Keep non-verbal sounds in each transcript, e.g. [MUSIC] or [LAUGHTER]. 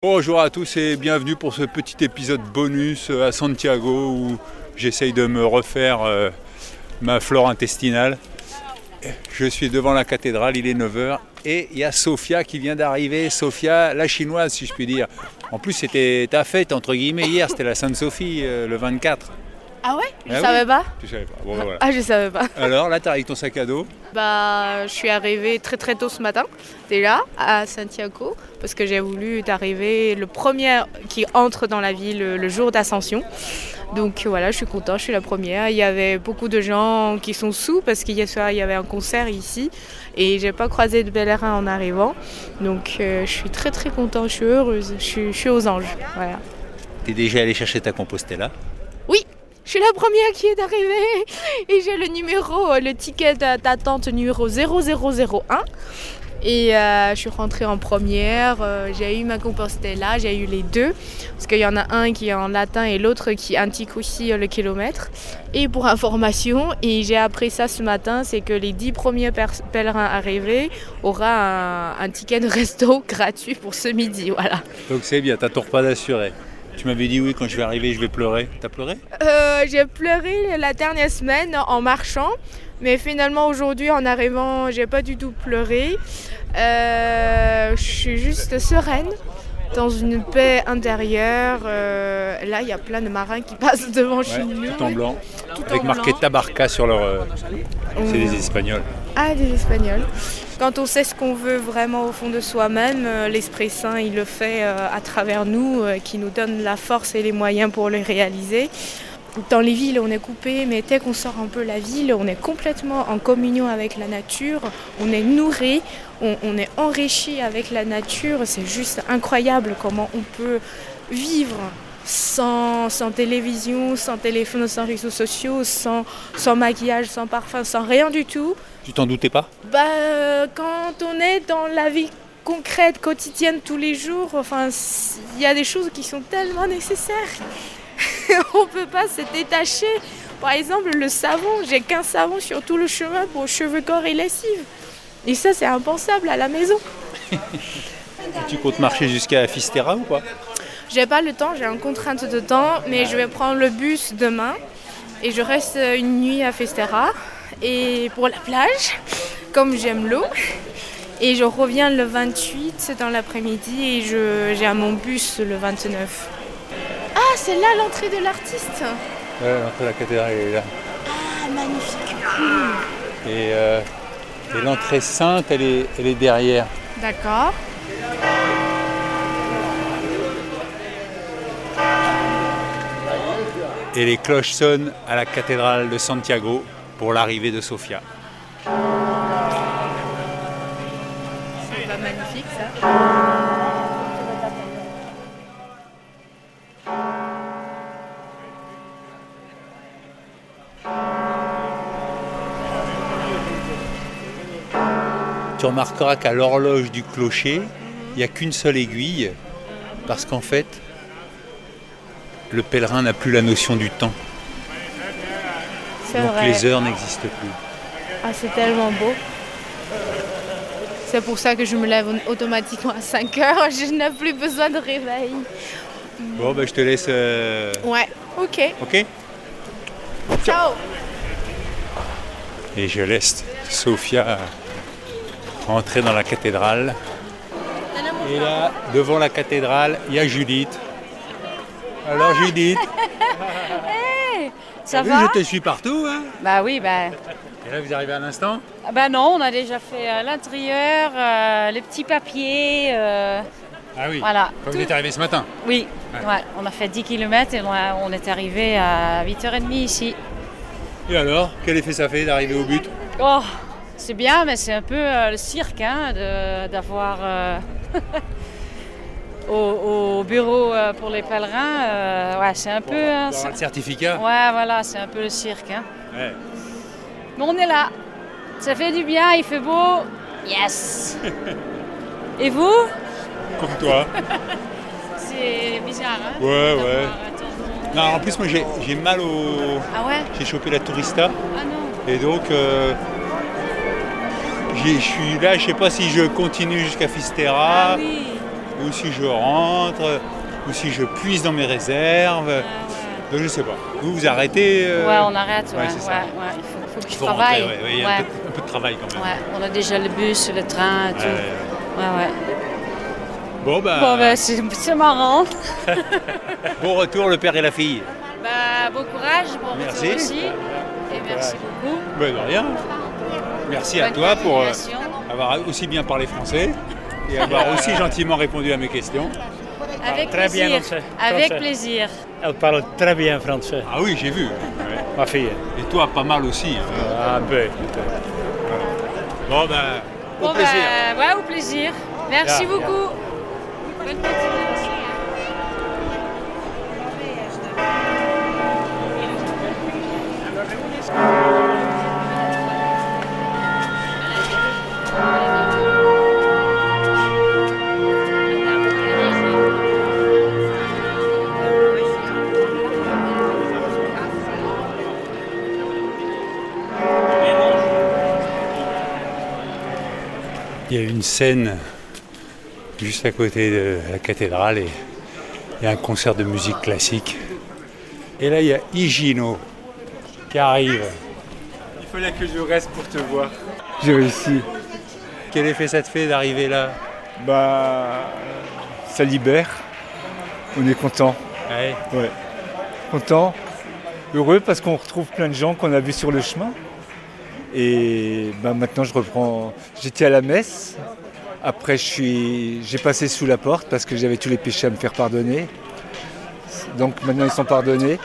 Bonjour à tous et bienvenue pour ce petit épisode bonus à Santiago où j'essaye de me refaire euh, ma flore intestinale. Je suis devant la cathédrale, il est 9h et il y a Sofia qui vient d'arriver, Sofia la chinoise si je puis dire. En plus c'était ta fête entre guillemets hier, c'était la Sainte-Sophie euh, le 24. Ah ouais Je Ah savais oui pas. Tu savais pas. Bon, ben voilà. Ah, je savais pas. [LAUGHS] Alors là t'as avec ton sac à dos. Bah, je suis arrivée très très tôt ce matin, déjà, à Santiago, parce que j'ai voulu arriver le premier qui entre dans la ville le, jour d'ascension. Donc voilà, je suis contente, je suis la première. Il y avait beaucoup de gens qui sont sous parce qu'hier soir il y avait un concert ici et j'ai pas croisé de pèlerins en arrivant. Donc euh, je suis très très contente, je suis heureuse, je suis, je suis aux anges. Voilà. T'es déjà allé chercher ta Compostela Oui, je suis la première qui est arrivée et j'ai le numéro, euh, le ticket d'a- d'attente numéro 0001. Et euh, je suis rentrée en première, euh, j'ai eu ma Compostela, j'ai eu les deux, parce qu'il y en a un qui est en latin et l'autre qui indique aussi le kilomètre. Et pour information, et j'ai appris ça ce matin, c'est que les dix premiers pèlerins arrivés aura un, un ticket de resto [LAUGHS] gratuit pour ce midi, voilà. Donc c'est bien, t'as ton repas d'assuré. Tu m'avais dit oui quand je vais arriver je vais pleurer. T'as pleuré? Euh, j'ai pleuré la dernière semaine en marchant, mais finalement aujourd'hui en arrivant, j'ai pas du tout pleuré. Euh, je suis juste sereine, dans une paix intérieure. Euh, là, il y a plein de marins qui [LAUGHS] passent devant chez nous. tout en blanc. Tout Avec en marqué blanc. Tabarca sur leur. C'est des Espagnols. Ah, des Espagnols. Quand on sait ce qu'on veut vraiment au fond de soi-même, euh, l'Esprit Saint, il le fait euh, à travers nous, euh, qui nous donne la force et les moyens pour le réaliser. Dans les villes, on est coupé, mais dès qu'on sort un peu la ville, on est complètement en communion avec la nature, on est nourri, on, est enrichi avec la nature. C'est juste incroyable comment on peut vivre sans, télévision, sans téléphone, sans réseaux sociaux, sans maquillage, sans parfum, sans rien du tout. Tu t'en doutais pas Bah, euh, quand on est dans la vie concrète, quotidienne, tous les jours, enfin, il y a des choses qui sont tellement nécessaires. [LAUGHS] on peut pas se détacher. Par exemple, le savon, j'ai qu'un savon sur tout le chemin pour cheveux, corps et lessive. Et ça, c'est impensable à la maison. Tu comptes marcher jusqu'à Fistera ou pas J'ai pas le temps, j'ai une contrainte de temps, mais je vais prendre le bus demain et je reste une nuit à Festera et pour la plage, comme j'aime l'eau. Et je reviens le 28 dans l'après-midi et je, j'ai mon bus le 29. Ah, c'est là l'entrée de l'artiste Ouais, l'entrée de la cathédrale est là. Ah, magnifique Et, euh, et l'entrée sainte, elle est, elle est derrière. D'accord. Et les cloches sonnent à la cathédrale de Santiago pour l'arrivée de Sofia. C'est pas magnifique ça Tu remarqueras qu'à l'horloge du clocher, il n'y a qu'une seule aiguille, parce qu'en fait, le pèlerin n'a plus la notion du temps. Donc vrai. les heures n'existent plus. Ah, c'est tellement beau. C'est pour ça que je me lève automatiquement à 5 heures. [LAUGHS] Je n'ai plus besoin de réveil. Bon, ben, je te laisse. euh, Ouais, ok. Ok? Ciao. Et je laisse Sophia entrer dans la cathédrale. Et là, devant la cathédrale, il y a Judith. Alors Judith, [LAUGHS] Ça t'as vu, va je te suis partout. Hein Bah oui, bah, Et là, vous arrivez à l'instant? Ah bah non, on a déjà fait euh, l'intérieur, euh, les petits papiers, euh, Ah oui. voilà. Quand Tout- vous êtes arrivé ce matin? Oui, Ouais. ouais, on a fait 10 km et on, a- on est arrivé à 8h30 ici. Et alors, quel effet ça fait d'arriver au but? Oh, c'est bien, mais c'est un peu euh, le cirque hein, de- d'avoir euh, [LAUGHS] au, au bureau euh, pour les pèlerins. euh, ouais, c'est un peu. hein, le certificat ouais, voilà, c'est un peu le cirque. hein. Ouais. Mais on est là. Ça fait du bien, il fait beau. Yes. [LAUGHS] Et vous? Comme toi. [LAUGHS] C'est bizarre, hein Ouais, ouais. monde. Non, en plus, moi, j'ai j'ai mal au. Ah ouais? J'ai chopé la tourista. Ah non. Et donc, euh, je suis là, je sais pas si je continue jusqu'à Fistera. Ah oui. Ou si je rentre, ou si je puise dans mes réserves. Donc je sais pas. Vous vous arrêtez euh, Ouais, on arrête. ouais. Il faut, faut que je travaille. il y a un, peu, un peu de travail quand même. On a déjà le bus, le train tout. Ouais. Bon bah, Bon, ben, c'est marrant. [LAUGHS] [LAUGHS] bon retour le père et la fille. Bah, bon courage, bon Merci. retour aussi. Et merci beaucoup. Ben de rien. Merci à toi pour euh, avoir aussi bien parlé français et avoir aussi gentiment répondu à mes questions. Avec très bien plaisir. français. Avec Français. plaisir. Elle parle très bien français, Ah oui, j'ai vu. Ouais. ma fille. Et toi, pas mal aussi. hein. Ah ben, Bon ben, au Bon, plaisir. bah, ouais, au plaisir. Merci Bien, bien. beaucoup. Bonne Il y a une scène juste à côté de la cathédrale et il y a un concert de musique classique. Et là, il y a Higino qui arrive. Il fallait que je reste pour te voir. J'ai réussi. Quel effet ça te fait d'arriver là? Bah, ça libère. On est content. Ouais? Ouais. Content. Heureux parce qu'on retrouve plein de gens qu'on a vus sur le chemin. Et bah, maintenant, je reprends. J'étais à la messe. Après, je suis... j'ai passé sous la porte parce que j'avais tous les péchés à me faire pardonner. Donc maintenant, ils sont pardonnés.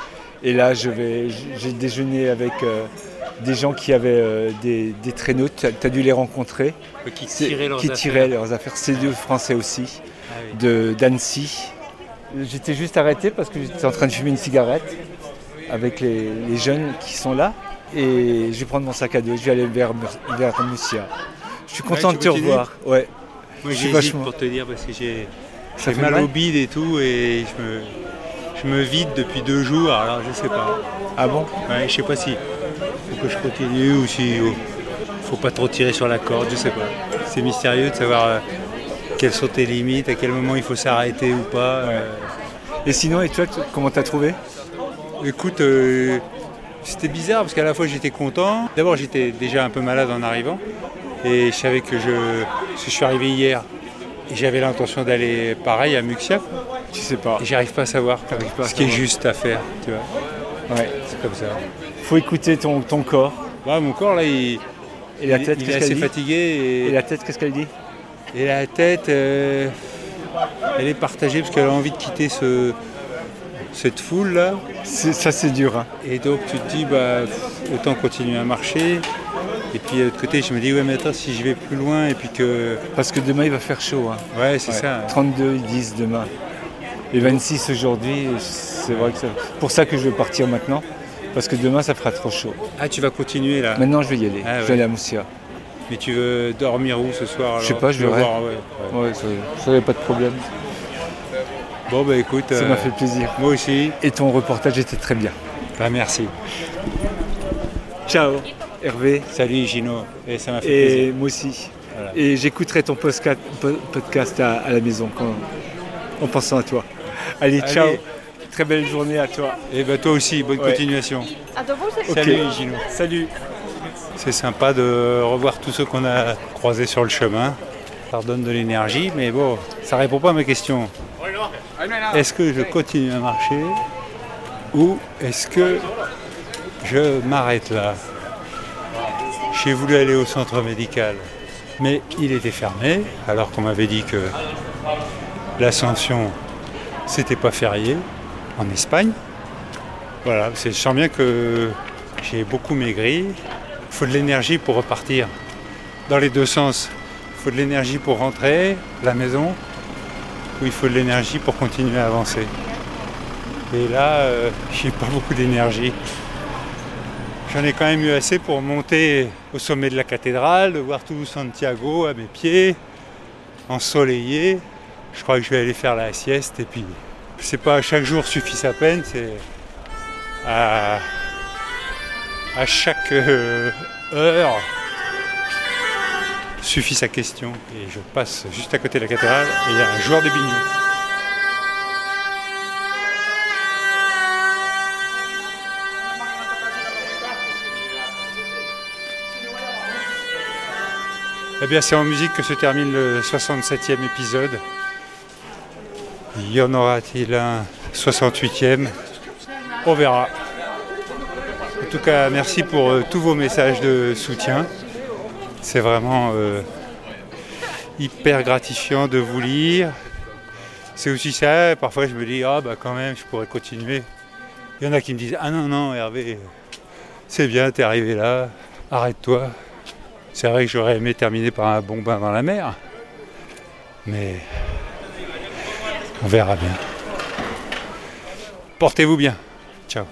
Et là, je vais... j'ai déjeuné avec euh, des gens qui avaient euh, des, des traîneaux. Tu as dû les rencontrer. Qui tiraient leurs qui affaires. tiraient leurs affaires. C'est deux Français aussi, Ah oui. de d'Annecy. J'étais juste arrêté parce que j'étais en train de fumer une cigarette avec les, les jeunes qui sont là. Et je vais prendre mon sac à dos, je vais aller vers, vers. Je suis content Ouais, de te revoir. Ouais, Moi j'hésite vachement- pour te dire parce que j'ai j'ai mal, mal. au bide et tout et je me, je me vide depuis deux jours alors je sais pas. Ah bon? Ouais, je sais pas si faut que je continue ou si oh, faut pas trop tirer sur la corde, je sais pas. C'est mystérieux de savoir euh, quelles sont tes limites, à quel moment il faut s'arrêter ou pas. euh. Et sinon, et toi, comment t'as trouvé? Écoute, euh, c'était bizarre parce qu'à la fois j'étais content. D'abord j'étais déjà un peu malade en arrivant et je savais que je, parce que je suis arrivé hier et j'avais l'intention d'aller pareil à Muxia Tu sais pas. et j'arrive pas à savoir pas à ce qui est juste à faire, tu vois. Ouais. C'est comme ça. Faut écouter ton, ton corps. Ouais, mon corps là, il, Et la tête, il est qu'est-ce assez qu'elle dit fatigué et, Et la tête, qu'est-ce qu'elle dit et la tête, euh, elle est partagée parce qu'elle a envie de quitter ce, cette foule là. C'est- Ça, c'est dur. hein. Et donc tu te dis, bah, autant continuer à marcher. Et puis de l'autre côté, je me dis, ouais, mais attends, si je vais plus loin et puis que. Parce que demain, il va faire chaud. hein. Ouais, c'est Ouais. ça. 32, ils disent demain. Et 26 aujourd'hui, c'est vrai que c'est pour ça que je veux partir maintenant. Parce que demain, ça fera trop chaud. Ah, tu vas continuer là? Maintenant, je vais y aller. Ah, je ouais. vais aller à Moussia. Mais tu veux dormir où ce soir Je sais pas, je Tu verrai. voir, ouais, ouais. Ouais, ça, ça pas de problème. Bon, bah écoute. Ça euh, m'a fait plaisir. Moi aussi. Et ton reportage était très bien. Bah, merci. Ciao, Hervé. Salut Gino. Et ça m'a fait Et plaisir. moi aussi. Voilà. Et j'écouterai ton podcast à, à la maison quand- en pensant à toi. Allez, Allez. ciao. Très belle journée à toi. Et bah toi aussi, bonne Ouais. continuation. Ok. Salut Gino. Salut. C'est sympa de revoir tous ceux qu'on a croisés sur le chemin. Ça redonne de l'énergie, mais bon, ça répond pas à ma question. Est-ce que je continue à marcher ou est-ce que je m'arrête là? J'ai voulu aller au centre médical, mais il était fermé, alors qu'on m'avait dit que l'ascension, c'était pas férié en Espagne. Voilà, je sens bien que j'ai beaucoup maigri. Il faut de l'énergie pour repartir dans les deux sens. Il faut de l'énergie pour rentrer la maison il faut de l'énergie pour continuer à avancer. Et là, euh, [LAUGHS] j'ai pas beaucoup d'énergie. J'en ai quand même eu assez pour monter au sommet de la cathédrale, de voir tout Santiago à mes pieds, ensoleillé. Je crois que je vais aller faire la sieste et puis c'est pas chaque jour suffit sa peine, c'est à, à chaque euh, heure suffit sa question. Et je passe juste à côté de la cathédrale et il y a un joueur de biniou. Eh bien, c'est en musique que se termine le 67e épisode. Y en aura-t-il un 68e On verra. En tout cas, merci pour euh, tous vos messages de soutien. C'est vraiment euh, hyper gratifiant de vous lire. C'est aussi ça, parfois je me dis, ah bah quand même, je pourrais continuer. Il y en a qui me disent, ah non, non, Hervé, c'est bien, t'es arrivé là, arrête-toi. C'est vrai que j'aurais aimé terminer par un bon bain dans la mer, mais on verra bien. Portez-vous bien. Ciao.